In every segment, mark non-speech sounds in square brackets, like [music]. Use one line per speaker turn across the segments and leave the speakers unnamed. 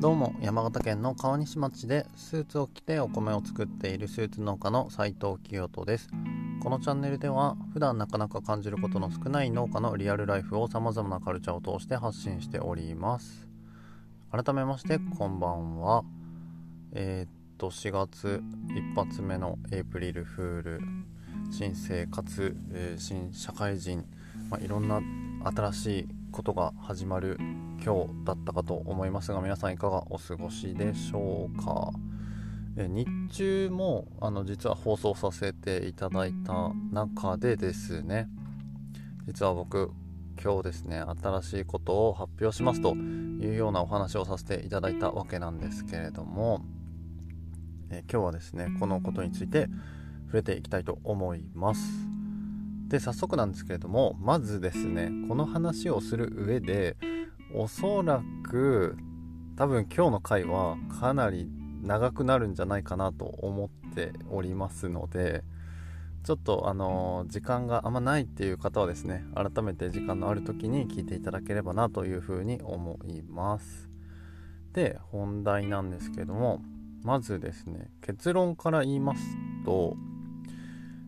どうも山形県の川西町でスーツを着てお米を作っているスーツ農家の斉藤清人です。このチャンネルでは普段なかなか感じることの少ない農家のリアルライフを様々なカルチャーを通して発信しております。改めましてこんばんは。えー、っと4月一発目のエイプリルフール。新生活、えー、新社会人、まあ、いろんな新しいことが始まる今日だったかと思いますが皆さんいかがお過ごしでしょうか？え日中もあの実は放送させていただいた中でですね実は僕今日ですね新しいことを発表しますというようなお話をさせていただいたわけなんですけれどもえ今日はですねこのことについて触れていきたいと思います。で早速なんですけれどもまずですねこの話をする上でおそらく多分今日の回はかなり長くなるんじゃないかなと思っておりますのでちょっとあの時間があんまないっていう方はですね改めて時間のある時に聞いていただければなというふうに思います。で本題なんですけどもまずですね結論から言いますと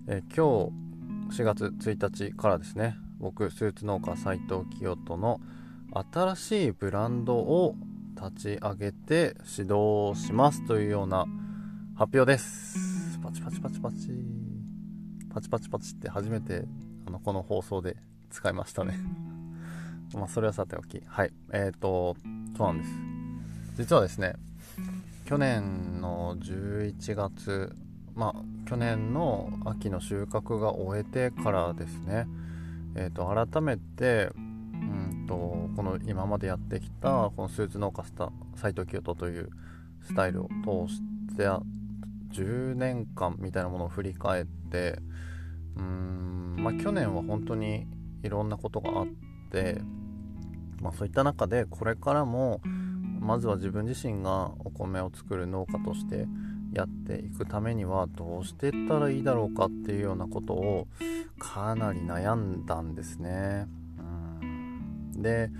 え今日4月1日からですね僕スーツ農家斉藤清人の新しいブランドを立ち上げて指導しますというような発表です。パチパチパチパチ。パチパチパチって初めてあのこの放送で使いましたね。[laughs] まあそれはさておき。はい。えっ、ー、とそうなんです。実はですね去年の11月まあ去年の秋の収穫が終えてからですね。えーと改めてうんとこの今までやってきたこのスーツ農家スタ斎藤清人というスタイルを通して10年間みたいなものを振り返ってうーんまあ去年は本当にいろんなことがあって、まあ、そういった中でこれからもまずは自分自身がお米を作る農家としてやっていくためにはどうしてったらいいだろうかっていうようなことをかなり悩んだんですね。うんで、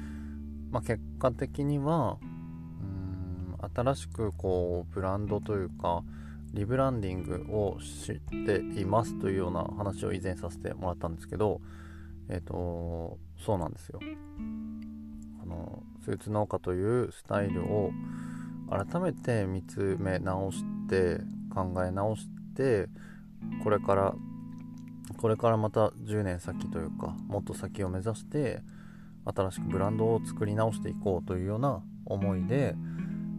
まあ、結果的にはうん新しくこうブランドというかリブランディングを知っていますというような話を以前させてもらったんですけどえっ、ー、とそうなんですよあのスーツ農家というスタイルを改めて見つめ直して考え直してこれからこれからまた10年先というかもっと先を目指して新しくブランドを作り直していこうというような思いで、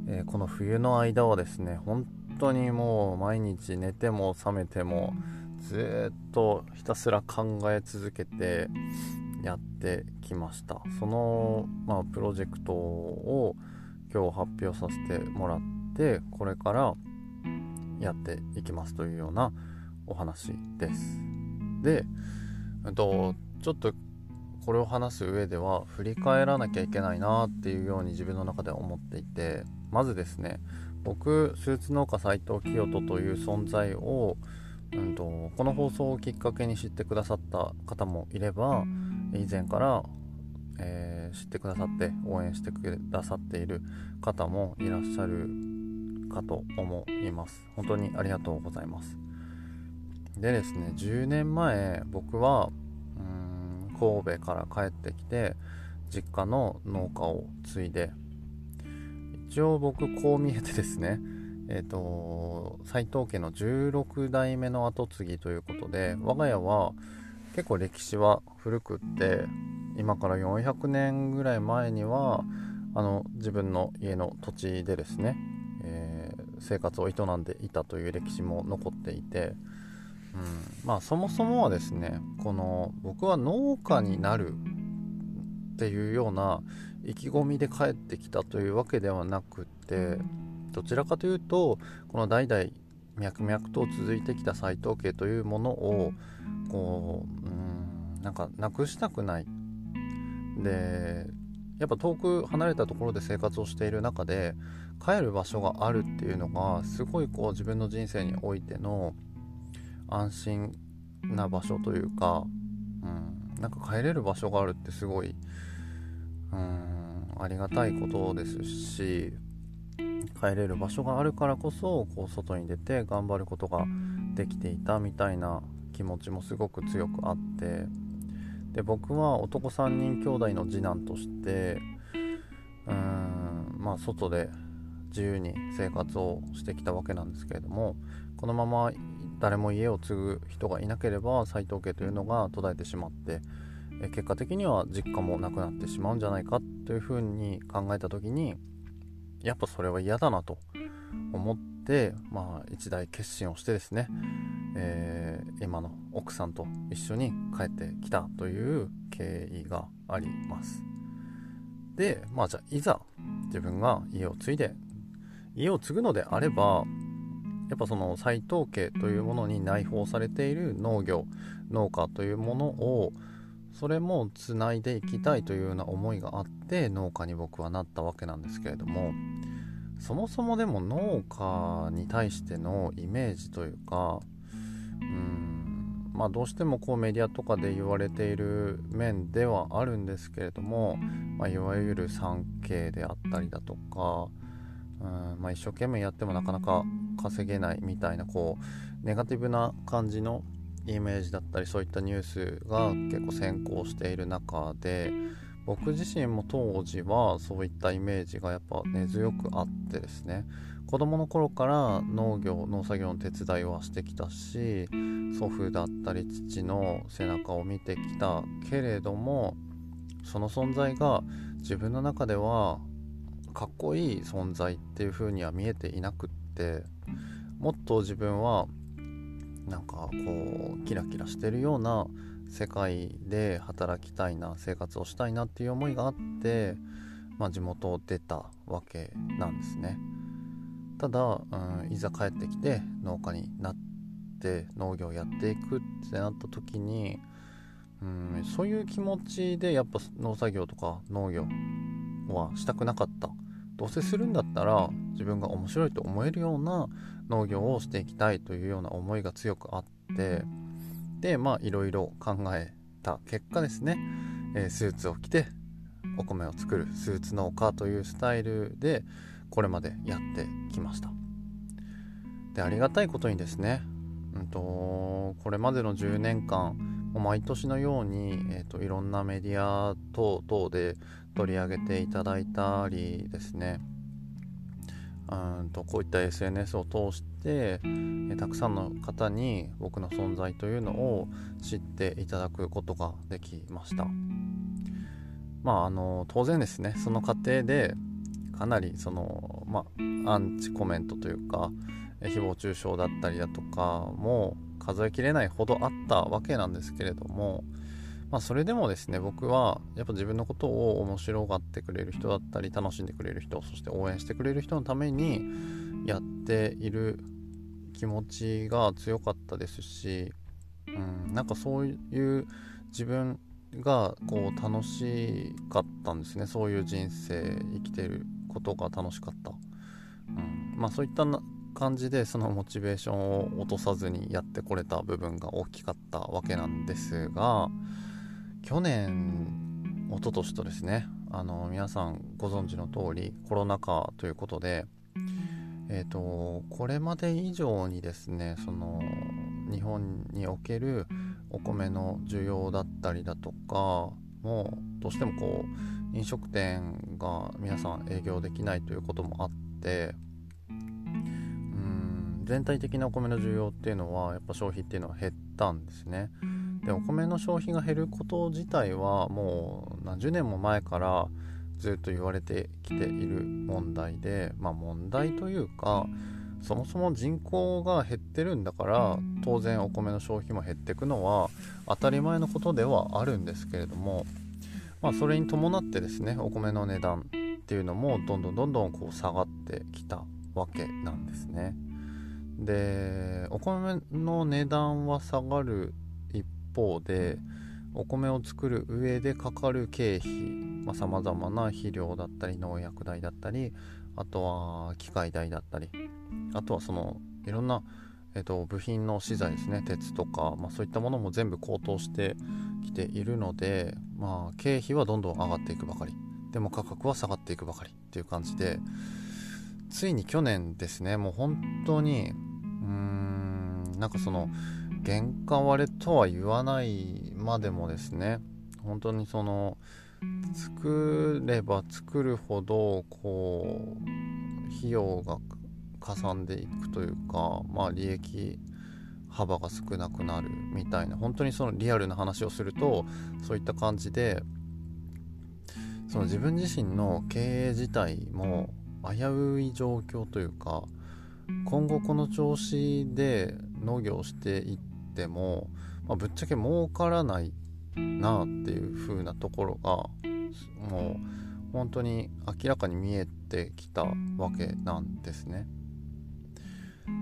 えー、この冬の間はですね本当にもう毎日寝ても覚めてもずっとひたすら考え続けてやってきました。その、まあ、プロジェクトを今日発表させてもらってこれからやっていきますというようなお話です。で、えっと、ちょっとこれを話す上では振り返らなきゃいけないなっていうように自分の中で思っていてまずですね僕スーツ農家斉藤清人という存在を、うんと、この放送をきっかけに知ってくださった方もいれば以前から、えー、知ってくださって応援してくださっている方もいらっしゃるかと思います。本当にありがとうございます。でですね10年前僕は神戸から帰ってきて実家の農家を継いで一応僕こう見えてですねえっ、ー、と斎藤家の16代目の跡継ぎということで我が家は結構歴史は古くって今から400年ぐらい前にはあの自分の家の土地でですね、生活を営んでいたという歴史も残っていてうん、まあそもそもはですねこの僕は農家になるっていうような意気込みで帰ってきたというわけではなくてどちらかというとこの代々脈々と続いてきた斎藤家というものをこううんなんかなくしたくない。でやっぱ遠く離れたところで生活をしている中で帰る場所があるっていうのがすごいこう自分の人生においての安心な場所というか、うん、なんか帰れる場所があるってすごい、うん、ありがたいことですし帰れる場所があるからこそこう外に出て頑張ることができていたみたいな気持ちもすごく強くあってで僕は男3人兄弟の次男としてうーんまあ外で自由に生活をしてきたわけなんですけれどもこのまま誰も家を継ぐ人がいなければ斎藤家というのが途絶えてしまって結果的には実家もなくなってしまうんじゃないかというふうに考えた時にやっぱそれは嫌だなと思っまあ一大決心をしてですね、えー、今の奥さんと一緒に帰ってきたという経緯があります。でまあじゃあいざ自分が家を継いで家を継ぐのであればやっぱその斎藤家というものに内包されている農業農家というものをそれもつないでいきたいというような思いがあって農家に僕はなったわけなんですけれどもそもそもでも農家に対してのイメージというかうんまあどうしてもこうメディアとかで言われている面ではあるんですけれども、まあ、いわゆる 3K であったりだとかうんまあ、一生懸命やってもなかなか稼げないみたいなこうネガティブな感じのイメージだったりそういったニュースが結構先行している中で僕自身も当時はそういったイメージがやっぱ根強くあってですね子供の頃から農業農作業の手伝いはしてきたし祖父だったり父の背中を見てきたけれどもその存在が自分の中ではかっこいい存在っていう風には見えていなくってもっと自分はなんかこうキラキラしてるような世界で働きたいな生活をしたいなっていう思いがあって、まあ、地元を出たわけなんですね。ただ、うん、いざ帰ってきて農家になって農業をやっていくってなった時に、うん、そういう気持ちでやっぱ農作業とか農業はしたくなかった。どうせするんだったら自分が面白いと思えるような農業をしていきたいというような思いが強くあってでまあいろいろ考えた結果ですね、えー、スーツを着てお米を作るスーツ農家というスタイルでこれまでやってきました。でありがたいことにですね、うんと、これまでの10年間毎年のように、えーといろんなメディア等々で取り上げていただいたりですね。うんとこういった SNS を通してたくさんの方に僕の存在というのを知っていただくことができました。まああの当然ですね。その過程でかなりそのまあアンチコメントというか誹謗中傷だったりだとかも数えきれないほどあったわけなんですけれどもまあ、それでもですね僕はやっぱ自分のことを面白がってくれる人だったり楽しんでくれる人そして応援してくれる人のためにやっている気持ちが強かったですし、うん、なんかそういう自分がこう楽しかったんですね。そういう人生生きてることが楽しかった、うん、まあそういった感じでそのモチベーションを落とさずにやってこれた部分が大きかったわけなんですが、去年一昨年とですねあの皆さんご存知の通りコロナ禍ということでえーと、これまで以上にですねその日本におけるお米の需要だったりだとかもうどうしてもこう飲食店が皆さん営業できないということもあってうん全体的なお米の需要っていうのはやっぱ消費っていうのは減ったんですね。でお米の消費が減ること自体はもう何十年も前からずっと言われてきている問題でまあ問題というかそもそも人口が減ってるんだから当然お米の消費も減っていくのは当たり前のことではあるんですけれどもまあそれに伴ってですねお米の値段っていうのもどんどんどんどんこう下がってきたわけなんですね。でお米の値段は下がる一方でお米を作る上でかかる経費さまざ、まな肥料だったり農薬代だったりあとは機械代だったりあとはそのいろんな、えーと、部品の資材ですね鉄とか、まあ、そういったものも全部高騰してきているので、まあ、経費はどんどん上がっていくばかり。でも価格は下がっていくばかりっていう感じでついに去年ですねもう本当にうーんなんかその原価割れとは言わないまでもですね本当にその作れば作るほどこう費用がかさんでいくというかまあ利益幅が少なくなるみたいな本当にそのリアルな話をするとそういった感じでその自分自身の経営自体も危うい状況というか今後この調子で農業していっても、まあ、ぶっちゃけ儲からないなっていう風なところがもう本当に明らかに見えてきたわけなんですね。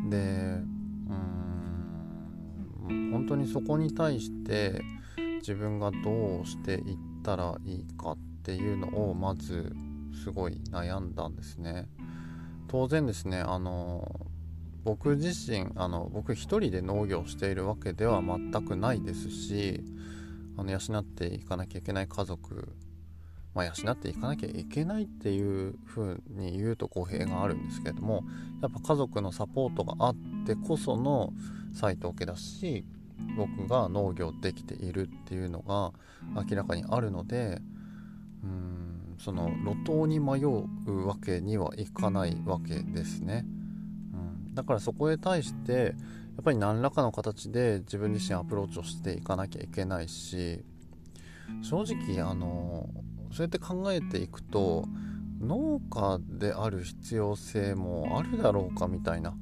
でうん本当にそこに対して自分がどうしていったらいいかっていうのをまずすごい悩んだんですね。当然ですねあの僕自身あの僕一人で農業しているわけでは全くないですしあの養っていかなきゃいけない家族、まあ、養っていかなきゃいけないっていう風に言うと語弊があるんですけれどもやっぱ家族のサポートがあってこその斎藤家だし僕が農業できているっていうのが明らかにあるのでうんその路頭に迷うわけにはいかないわけですね。だからそこへ対してやっぱり何らかの形で自分自身アプローチをしていかなきゃいけないし正直あのそうやって考えていくと農家である必要性もあるだろうかみたいな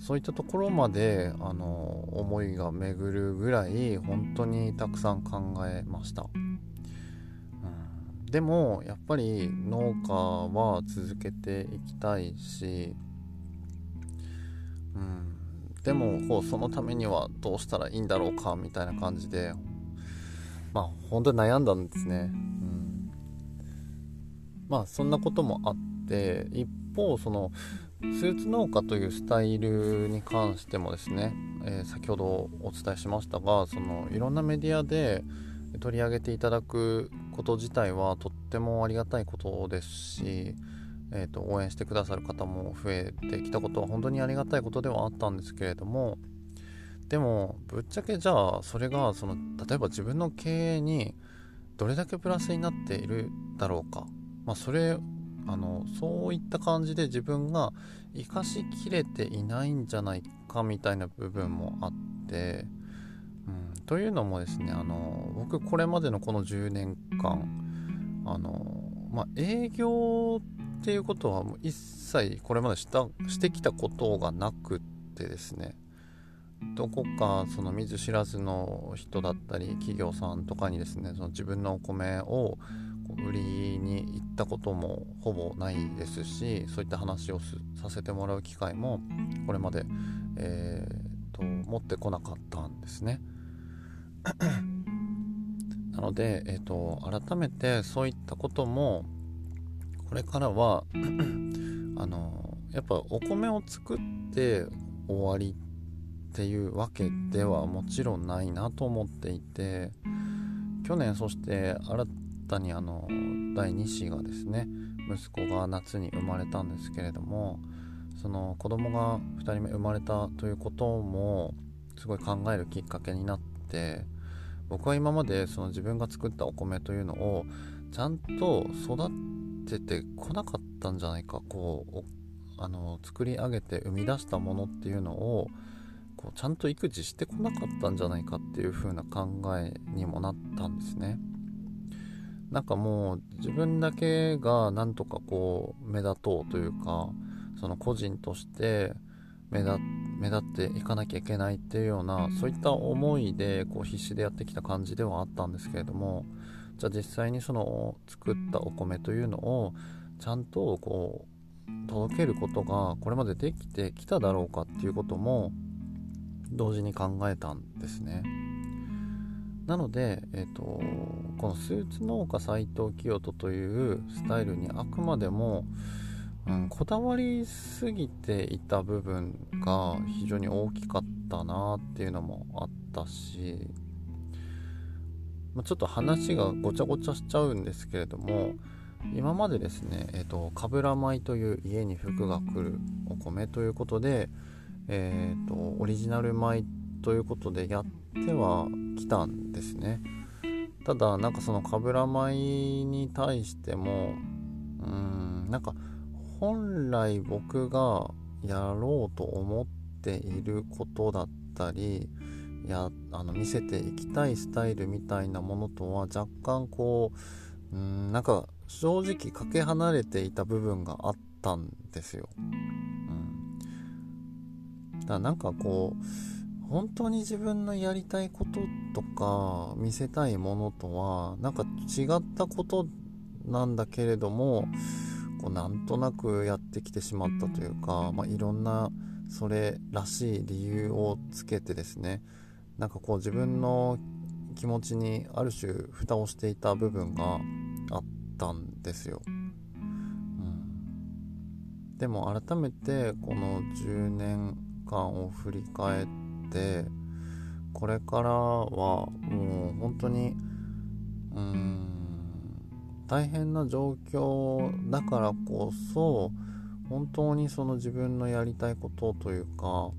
そういったところまであの思いが巡るぐらい本当にたくさん考えました、うん、でもやっぱり農家は続けていきたいし、でもこうそのためにはどうしたらいいんだろうかみたいな感じでまあ本当に悩んだんですね、うん、まあそんなこともあって一方そのスーツ農家というスタイルに関してもですね、えー、先ほどお伝えしましたがそのいろんなメディアで取り上げていただくこと自体はとってもありがたいことですしえーと、応援してくださる方も増えてきたことは本当にありがたいことではあったんですけれどもでもぶっちゃけじゃあそれがその例えば自分の経営にどれだけプラスになっているだろうか、まあ、それあのそういった感じで自分が生かしきれていないんじゃないかみたいな部分もあって、うん、というのもですねあの僕これまでのこの10年間あの、まあ、営業ってっていうことはもう一切これまでしたしてきたことがなくってですねどこかその見ず知らずの人だったり企業さんとかにですねその自分のお米を売りに行ったこともほぼないですしそういった話をさせてもらう機会もこれまで、えーと、持ってこなかったんですね。[clears throat] なので、えーと改めてそういったこともこれからは [clears throat] あのやっぱお米を作って終わりっていうわけではもちろんないなと思っていて去年そして新たにあの第2子がですね息子が夏に生まれたんですけれどもその子供が2人目生まれたということもすごい考えるきっかけになって僕は今までその自分が作ったお米というのをちゃんと育ててこなかったん。じゃないかこうあの作り上げて生み出したものっていうのをこうちゃん。と育児してこなかったん。じゃないかっていう風な考えにもなったん。ですね。なん。かもう自分だけがなん。とかこう目立とうというかその個人として目立目立っていかなきゃいけないっていうようなそういった思いでこう必死でやってきた感じではあったん。ですけれどもじゃあ実際にその作ったお米というのをちゃんとこう届けることがこれまでできてきただろうかっていうことも同時に考えたんですね。なので、えーと、このスーツ農家斎藤清人というスタイルにあくまでも、うん、こだわりすぎていた部分が非常に大きかったなっていうのもあったしまあ、ちょっと話がごちゃごちゃしちゃうんですけれども今までですね、えーと、かぶら米という家に服が来るお米ということで、えーと、とオリジナル米ということでやってはきたんですね。ただなんかそのかぶら米に対してもうんなんか本来僕がやろうと思っていることだったりやあの見せていきたいスタイルみたいなものとは若干こううんなんか正直かけ離れていた部分があったんですよ。うん、だからなんかこう本当に自分のやりたいこととか見せたいものとはなんか違ったことなんだけれどもこうなんとなくやってきてしまったというか、まあ、いろんなそれらしい理由をつけてですねなんかこう自分の気持ちにある種蓋をしていた部分があったんですよ。うん、でも改めてこの10年間を振り返ってこれからはもう本当にうん大変な状況だからこそ本当にその自分のやりたいことというか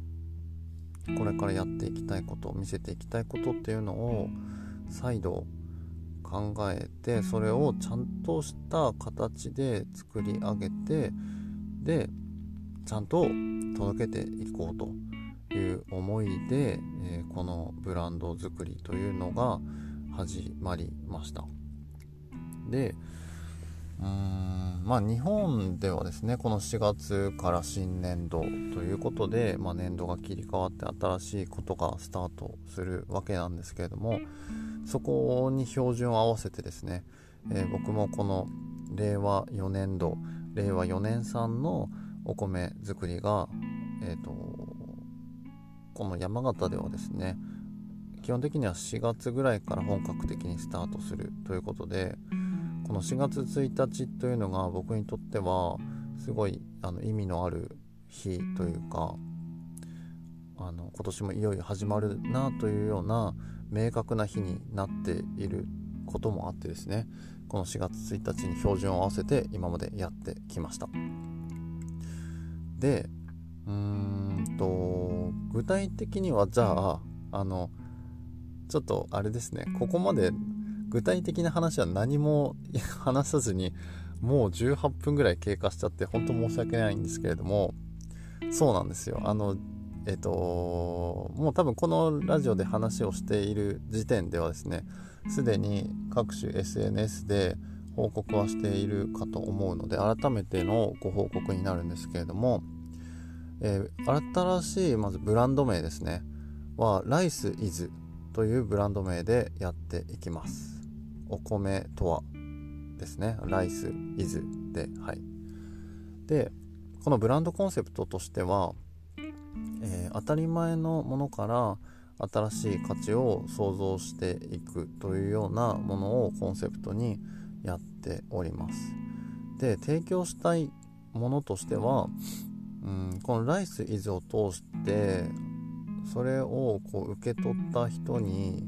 これからやっていきたいこと見せていきたいことっていうのを再度考えてそれをちゃんとした形で作り上げてでちゃんと届けていこうという思いで、えー、このブランド作りというのが始まりました。でうん。まあ日本ではですねこの4月から新年度ということで、まあ、年度が切り替わって新しいことがスタートするわけなんですけれどもそこに標準を合わせてですね、えー、僕もこの令和4年度令和4年産のお米作りが、えーと、この山形ではですね基本的には4月ぐらいから本格的にスタートするということで、この4月1日というのが僕にとってはすごいあの意味のある日というかあの今年もいよいよ始まるなというような明確な日になっていることもあってですねこの4月1日に標準を合わせて今までやってきました。でうーんと具体的にはじゃああのちょっとあれですねここまで具体的な話は何も [laughs] 話さずにもう18分ぐらい経過しちゃって本当申し訳ないんですけれどもそうなんですよ。あのえっともう多分このラジオで話をしている時点ではですねすでに各種 SNS で報告はしているかと思うので改めてのご報告になるんですけれども、えー、新しいまずブランド名ですね。はライスイズというブランド名でやっていきます。お米とはですねライスイズではい。でこのブランドコンセプトとしては、えー、当たり前のものから新しい価値を創造していくというようなものをコンセプトにやっております。で提供したいものとしては、うん、このライスイズを通してそれをこう受け取った人に、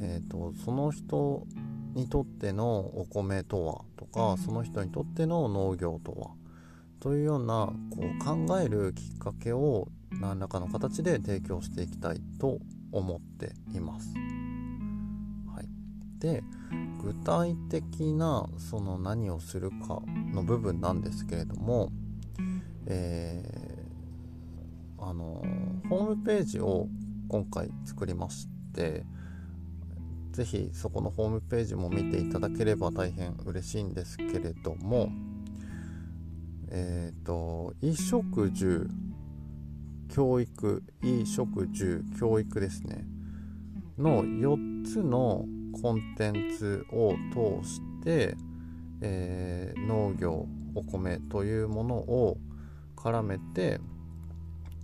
えーとその人にとってのお米とはとかその人にとっての農業とはというようなこう考えるきっかけを何らかの形で提供していきたいと思っています。はい、で具体的なその何をするかの部分なんですけれども、えー、あのホームページを今回作りましてぜひそこのホームページも見ていただければ大変嬉しいんですけれどもえっ、ー、と衣食住教育衣食住教育ですねの4つのコンテンツを通して、えー、農業お米というものを絡めて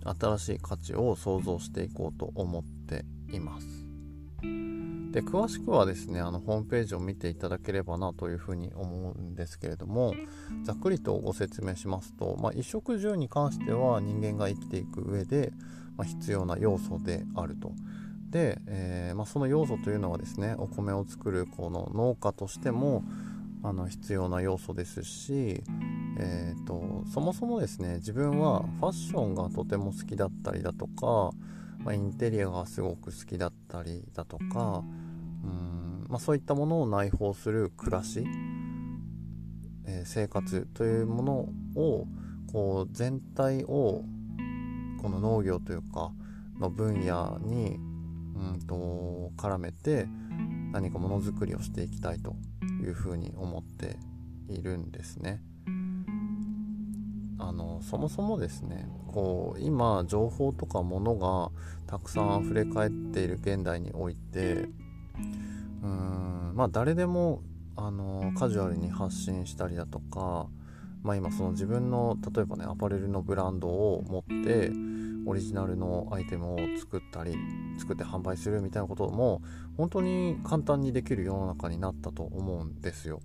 新しい価値を創造していこうと思っています。で詳しくはですねあのホームページを見ていただければなというふうに思うんですけれどもざっくりとご説明しますと、まあ、衣食住に関しては人間が生きていく上で、まあ、必要な要素であると。で、えー、まあ、その要素というのはですねお米を作るこの農家としてもあの必要な要素ですし、えーと、そもそもですね自分はファッションがとても好きだったりだとか、まあ、インテリアがすごく好きだったりだとかうん、まあ、そういったものを内包する暮らし、えー、生活というものをこう全体をこの農業というかの分野にうんと絡めて何かものづくりをしていきたいというふうに思っているんですね。あのそもそもですねこう今情報とかものがたくさん溢れ返っている現代においてうんまあ誰でもあのカジュアルに発信したりだとか、まあ、今その自分の例えばねアパレルのブランドを持ってオリジナルのアイテムを作ったり作って販売するみたいなことも本当に簡単にできる世の中になったと思うんですよ。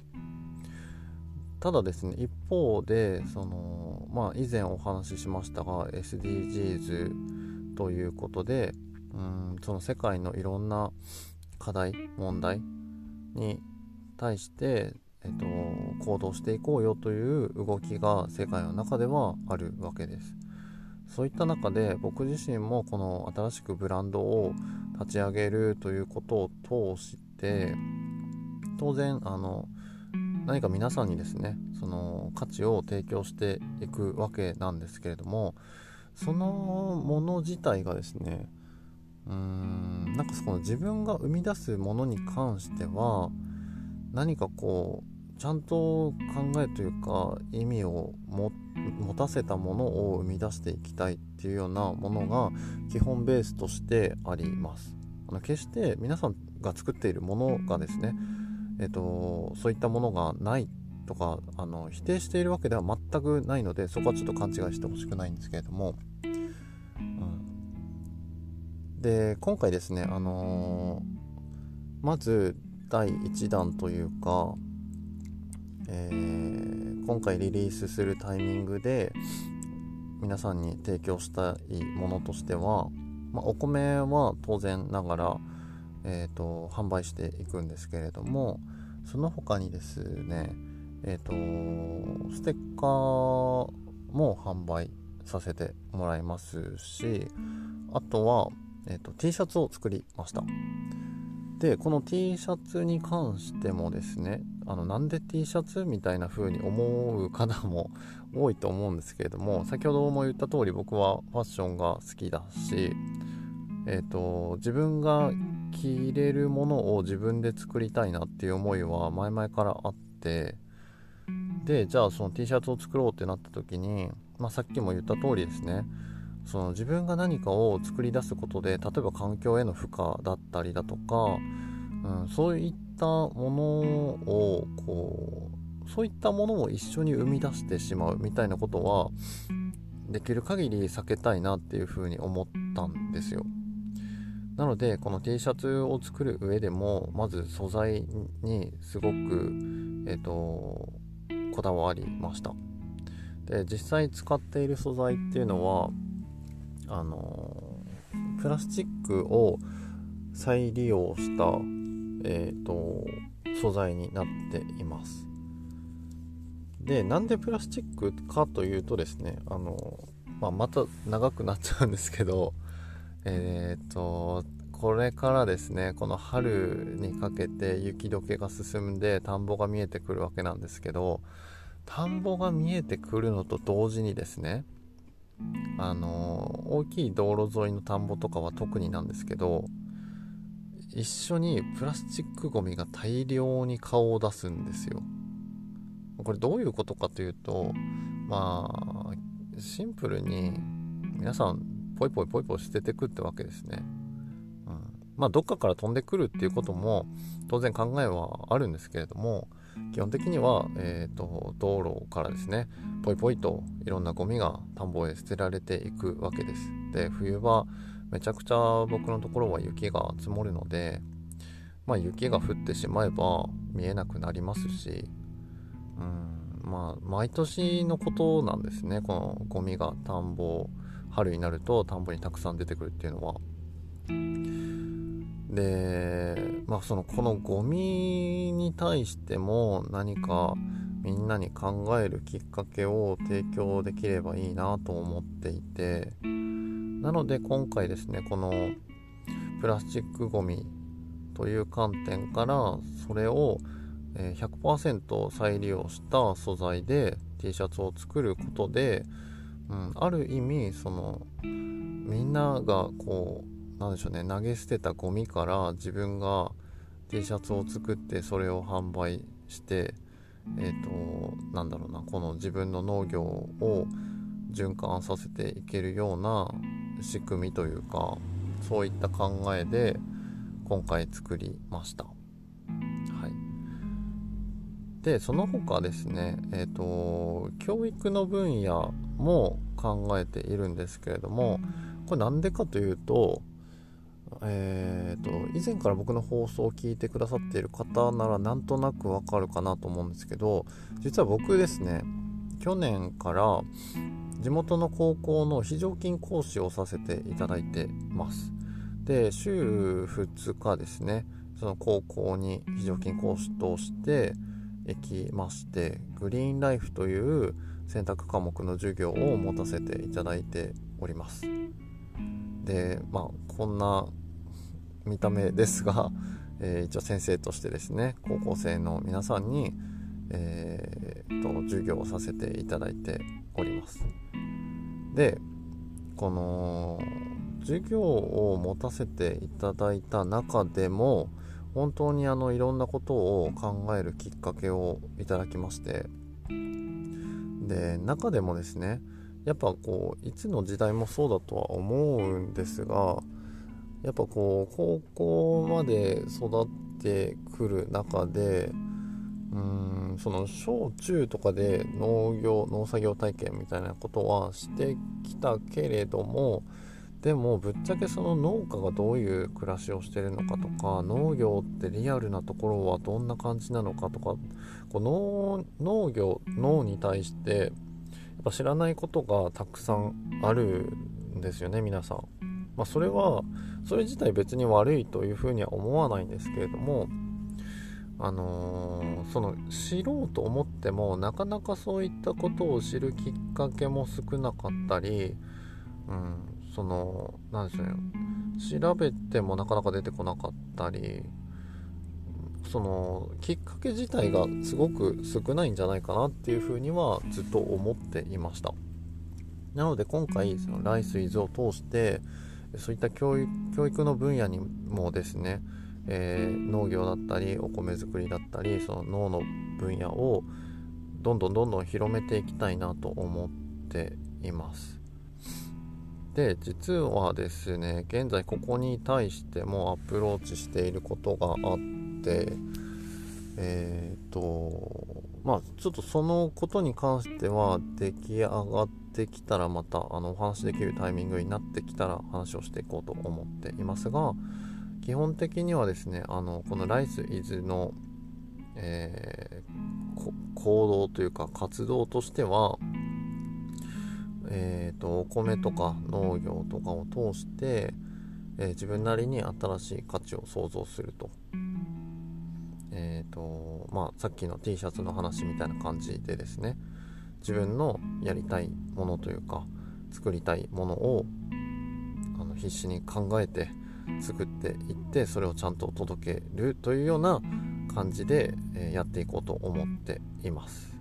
ただですね一方でその、まあ、以前お話ししましたが SDGs ということでうんその世界のいろんな課題問題に対して、えっと、行動していこうよという動きが世界の中ではあるわけです。そういった中で僕自身もこの新しくブランドを立ち上げるということを通して当然あの何か皆さんにですねその価値を提供していくわけなんですけれどもそのもの自体がですねうん。なんかその自分が生み出すものに関しては何かこうちゃんと考えというか意味を持たせたものを生み出していきたいっていうようなものが基本ベースとしてあります。あの決して皆さんが作っているものがですねえっとそういったものがないとかあの否定しているわけでは全くないのでそこはちょっと勘違いしてほしくないんですけれども、で今回ですねあのー、まず第1弾というかえー、今回リリースするタイミングで皆さんに提供したいものとしては、まあ、お米は当然ながら、えーと、販売していくんですけれどもその他にですねえっ、ー、とステッカーも販売させてもらいますしあとは、えーと T シャツを作りました。でこの T シャツに関してもですねあのなんで T シャツみたいな風に思う方も [laughs] 多いと思うんですけれども先ほども言った通り僕はファッションが好きだしえーと、自分が着れるものを自分で作りたいなっていう思いは前々からあってでじゃあその T シャツを作ろうってなった時に、まあ、さっきも言った通りですねその自分が何かを作り出すことで例えば環境への負荷だったりだとか、うん、そういったものをこうそういったものを一緒に生み出してしまうみたいなことはできる限り避けたいなっていうふうに思ったんですよ。なのでこの T シャツを作る上でもまず素材にすごくえっ、ー、とこだわりました。で実際使っている素材っていうのはあのプラスチックを再利用した、えーと、素材になっています。でなんでプラスチックかというとですねあの、まあ、また長くなっちゃうんですけどえっ、ー、とこれからですねこの春にかけて雪解けが進んで田んぼが見えてくるわけなんですけど田んぼが見えてくるのと同時にですねあの大きい道路沿いの田んぼとかは特になんですけど一緒にプラスチックごみが大量に顔を出すんですよ。これどういうことかというとまあシンプルに皆さんポイポイポイポイ捨ててくってわけですね、うん、まあどっかから飛んでくるっていうことも当然考えはあるんですけれども基本的には、えーと、道路からですねポイポイといろんなゴミが田んぼへ捨てられていくわけです。で冬場めちゃくちゃ僕のところは雪が積もるのでまあ雪が降ってしまえば見えなくなりますしうんまあ毎年のことなんですねこのゴミが田んぼ春になると田んぼにたくさん出てくるっていうのは。でまあそのこのゴミに対しても何かみんなに考えるきっかけを提供できればいいなと思っていてなので今回ですねこのプラスチックごみという観点からそれを100%再利用した素材で T シャツを作ることで、うん、ある意味そのみんながこうなんでしょうね。投げ捨てたゴミから自分が T シャツを作ってそれを販売してえっ、ー、となんだろうな。この自分の農業を循環させていけるような仕組みというかそういった考えで今回作りました。でその他ですね、えーと、教育の分野も考えているんですけれどもこれなんでかというと,、えーと、以前から僕の放送を聞いてくださっている方ならなんとなくわかるかなと思うんですけど実は僕ですね去年から地元の高校の非常勤講師をさせていただいてます。で週2日ですねその高校に非常勤講師として行きましてグリーンライフという選択科目の授業を持たせていただいております。でまあこんな見た目ですが、えー、一応先生としてですね高校生の皆さんに、えー、と授業をさせていただいております。でこの授業を持たせていただいた中でも本当にあのいろんなことを考えるきっかけをいただきましてで中でもですねやっぱこういつの時代もそうだとは思うんですがやっぱこう高校まで育ってくる中でうんその小中とかで農業農作業体験みたいなことはしてきたけれどもでもぶっちゃけその農家がどういう暮らしをしてるのかとか農業ってリアルなところはどんな感じなのかとかこう農業農に対してやっぱ知らないことがたくさんあるんですよね皆さん。まあ、それはそれ自体別に悪いというふうには思わないんですけれどもあのー、その知ろうと思ってもなかなかそういったことを知るきっかけも少なかったり、うん、その何でしょうね調べてもなかなか出てこなかったりそのきっかけ自体がすごく少ないんじゃないかなっていうふうにはずっと思っていました。なので今回そのライスイズを通してそういった教育教育の分野にもですね、えー、農業だったりお米作りだったりその脳の分野をどんどんどんどん広めていきたいなと思っています。で実はですね現在ここに対してもアプローチしていることがあってえっ、ー、とまあちょっとそのことに関しては出来上がってきたらまたあのお話できるタイミングになってきたら話をしていこうと思っていますが基本的にはですねあのこのライスイズの、えー、行動というか活動としてはえーと、お米とか農業とかを通して、えー、自分なりに新しい価値を創造すると,、えーとまあ、さっきの T シャツの話みたいな感じでですね。自分のやりたいものというか作りたいものをあの必死に考えて作っていってそれをちゃんと届けるというような感じで、えー、やっていこうと思っています。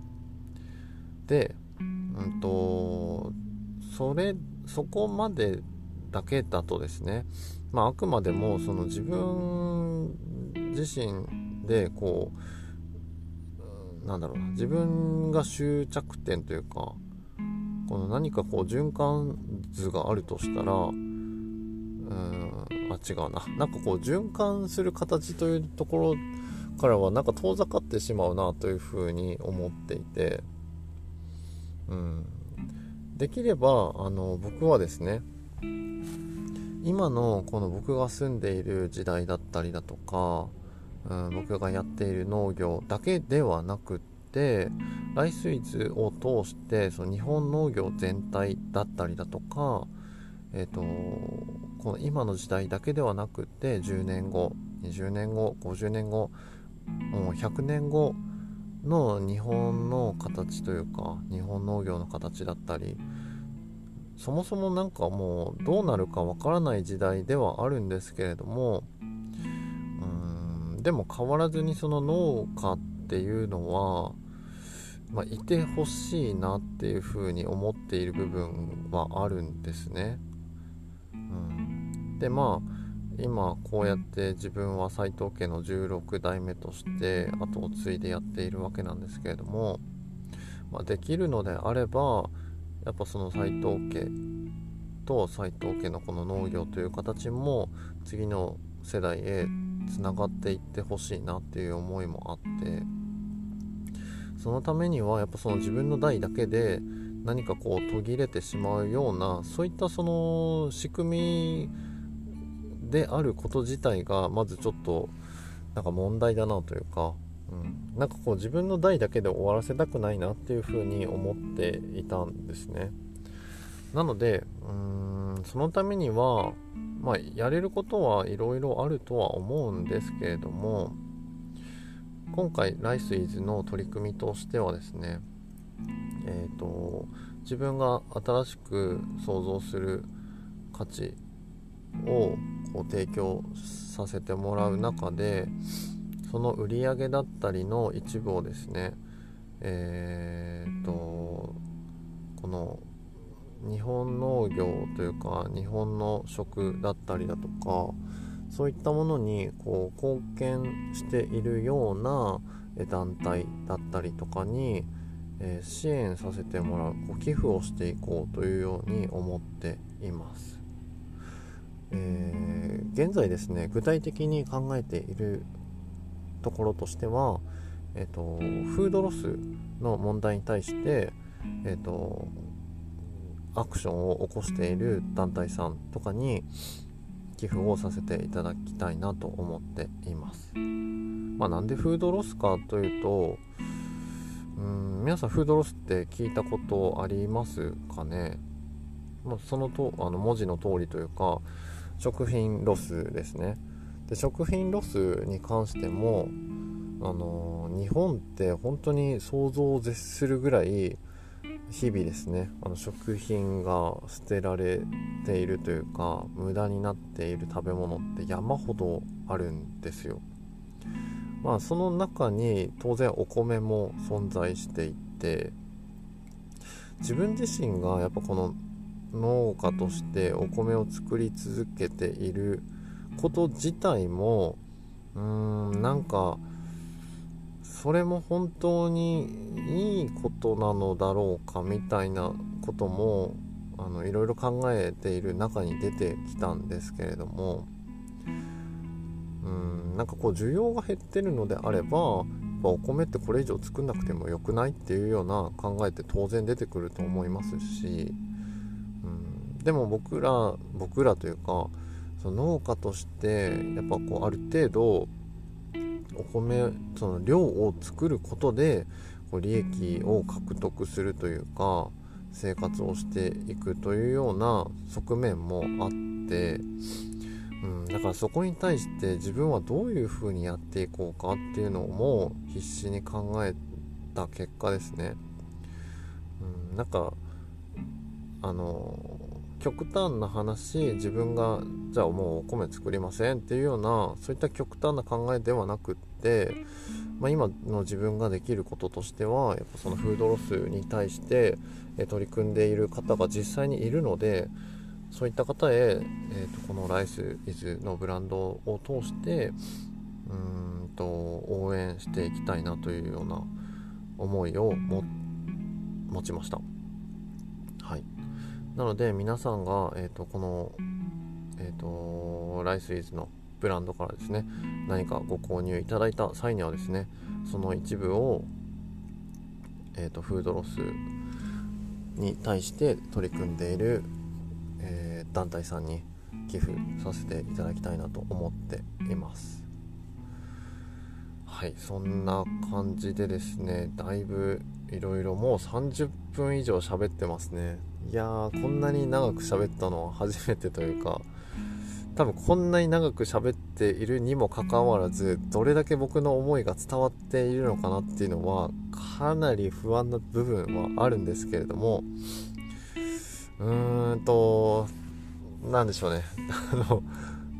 でうんとそれそこまでだけだとですね、まあ、あくまでもその自分自身でこうなんだろうな自分が終着点というかこの何かこう循環図があるとしたらうんあ違うな。なんかこう循環する形というところからはなんか遠ざかってしまうなというふうに思っていてうん、できればあの僕はですね今のこの僕が住んでいる時代だったりだとか、うん、僕がやっている農業だけではなくってライスイズを通してその日本農業全体だったりだとか、えーと、この今の時代だけではなくって10年後20年後50年後もう100年後の日本の形というか日本農業の形だったりそもそも何かもうどうなるかわからない時代ではあるんですけれどもでも変わらずにその農家っていうのは、まあ、いてほしいなっていうふうに思っている部分はあるんですね。うん、でまあ今こうやって自分は斎藤家の16代目として後を継いでやっているわけなんですけれども、まあ、できるのであればやっぱその斎藤家と斎藤家のこの農業という形も次の世代へつながっていってほしいなっていう思いもあってそのためにはやっぱその自分の代だけで何かこう途切れてしまうようなそういったその仕組みであること自体がまずちょっとなんか問題だなというか、うん、なんかこう自分の代だけで終わらせたくないなっていうふうに思っていたんですね。なのでうんそのためにはまあやれることはいろいろあるとは思うんですけれども今回ライスイズの取り組みとしてはですねえっ、ー、と自分が新しく想像する価値をこう提供させてもらう中でその売り上げだったりの一部をですねえー、っとこの日本農業というか日本の食だったりだとかそういったものにこう貢献しているような団体だったりとかに、えー、支援させてもらうこう寄付をしていこうというように思っています。えー、現在ですね具体的に考えているところとしては、えーと、フードロスの問題に対して、えーと、アクションを起こしている団体さんとかに寄付をさせていただきたいなと思っています。まあ、なんでフードロスかというとうん皆さんフードロスって聞いたことありますかね、まあ、そのとあの文字の通りというか食品ロスですね。で食品ロスに関してもあの日本って本当に想像を絶するぐらい日々ですねあの食品が捨てられているというか無駄になっている食べ物って山ほどあるんですよ。まあその中に当然お米も存在していて自分自身がやっぱこの農家としてお米を作り続けていること自体もうーんなんかそれも本当にいいことなのだろうかみたいなこともあのいろいろ考えている中に出てきたんですけれどもうんなんかこう需要が減ってるのであればお米ってこれ以上作んなくてもよくないっていうような考えって当然出てくると思いますしうんでも僕ら僕らというかその農家としてやっぱこうある程度お米その量を作ることでこう利益を獲得するというか生活をしていくというような側面もあって、うん、だからそこに対して自分はどういうふうにやっていこうかっていうのも必死に考えた結果ですね。うん、なんかあの極端な話自分がじゃあもうお米作りませんっていうようなそういった極端な考えではなくって、まあ、今の自分ができることとしてはやっぱそのフードロスに対して取り組んでいる方が実際にいるのでそういった方へ、えーと、このライスイズのブランドを通してうんと応援していきたいなというような思いを持ちました。なので皆さんが、えーと、この、えーと、ライスイーズのブランドからですね何かご購入いただいた際にはですねその一部を、えーと、フードロスに対して取り組んでいる、えー、団体さんに寄付させていただきたいなと思っています。はいそんな感じでですねだいぶいろいろもう30分以上喋ってますね。いやーこんなに長く喋ったのは初めてというか
多分こんなに長く喋っているにもかかわらずどれだけ僕の思いが伝わっているのかなっていうのはかなり不安な部分はあるんですけれどもうーんと何でしょうね。[laughs] あの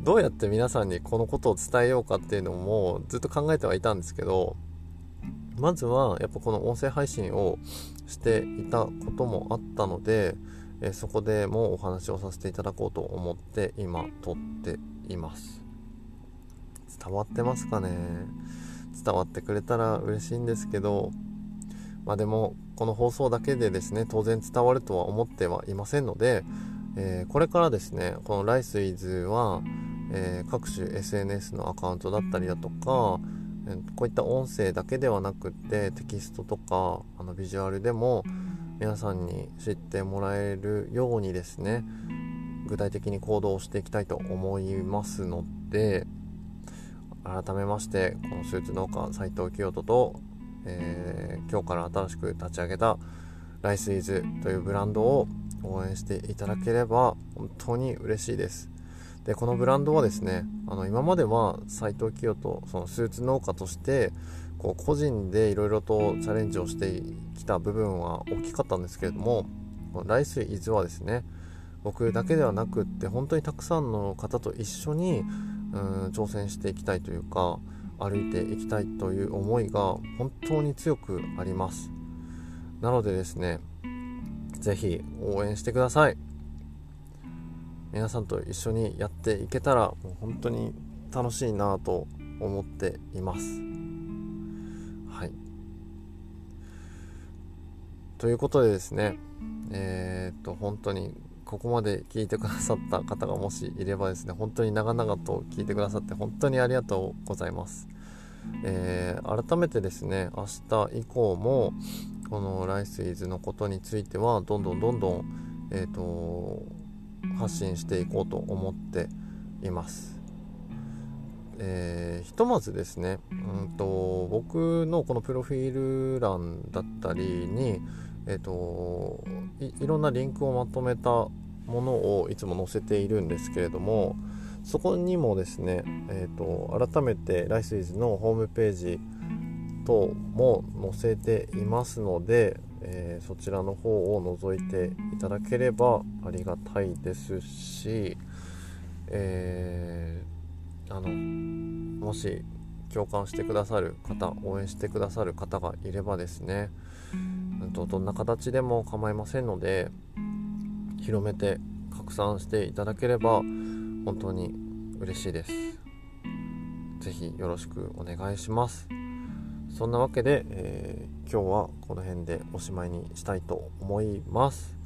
どうやって皆さんにこのことを伝えようかっていうのもずっと考えてはいたんですけどまずはやっぱこの音声配信をしていたこともあったのでえそこでもお話をさせていただこうと思って今撮っています。伝わってますかね？伝わってくれたら嬉しいんですけど。まあでもこの放送だけでですね当然伝わるとは思ってはいませんので、えー、これからですねこのライスイズは、えー、各種 SNS のアカウントだったりだとかこういった音声だけではなくってテキストとかあのビジュアルでも皆さんに知ってもらえるようにですね具体的に行動していきたいと思いますので改めましてこのスーツ農家斉藤清人と、えー、今日から新しく立ち上げたライスイズというブランドを応援していただければ本当に嬉しいです。でこのブランドはですねあの今までは斉藤清人そのスーツ農家としてこう個人でいろいろとチャレンジをしてきた部分は大きかったんですけれどもライスイズはですね僕だけではなくって本当にたくさんの方と一緒にうん挑戦していきたいというか歩いていきたいという思いが本当に強くあります。なのでですね是非応援してください。皆さんと一緒にやっていけたらもう本当に楽しいなと思っていますはいということでですね、えー、っと、本当にここまで聞いてくださった方がもしいればですね、本当に長々と聞いてくださって本当にありがとうございます。えー、改めてですね、明日以降も、このライスイズのことについては、どんどんどんどん、えー、と、発信していこうと思っています。えー、ひとまずですね、うんと、僕のこのプロフィール欄だったりに、え、ー、といろんなリンクをまとめたものをいつも載せているんですけれどもそこにもですね、えーと、改めてライスイズのホームページ等も載せていますので、えー、そちらの方を覗いていただければありがたいですし、えー、あのもし共感してくださる方応援してくださる方がいればですねとどんな形でも構いませんので広めて拡散していただければ本当に嬉しいです。是非よろしくお願いします。そんなわけで、えー、今日はこの辺でおしまいにしたいと思います。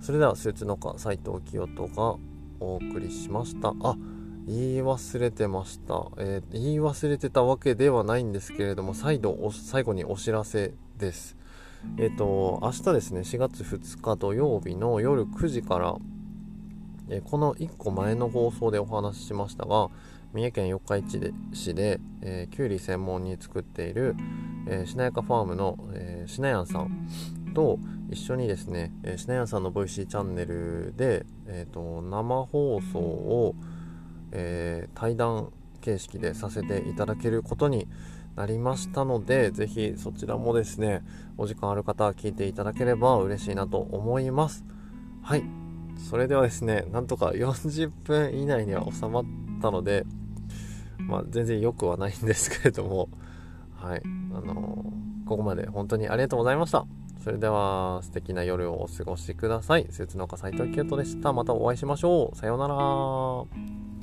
それではスーツ農家斉藤清人がお送りしました。あ言い忘れてました、えー、言い忘れてたわけではないんですけれども再度最後にお知らせです。えっ、ー、と、明日ですね、4月2日土曜日の夜9時から、え、この1個前の放送でお話ししましたが、三重県四日市市で、えー、きゅうり専門に作っている、えー、しなやかファームの、えー、しなやんさんと一緒にですね、えー、しなやんさんの Voicy チャンネルで、えーと、生放送を、えー、対談形式でさせていただけることになりましたので、ぜひそちらもですね、お時間ある方は聞いていただければ嬉しいなと思います。はい。それではですね、なんとか40分以内には収まったので、まあ、全然良くはないんですけれども、はい。あのー、ここまで本当にありがとうございました。それでは素敵な夜をお過ごしください。スーツ農家斉藤清人でした。またお会いしましょう。さようなら。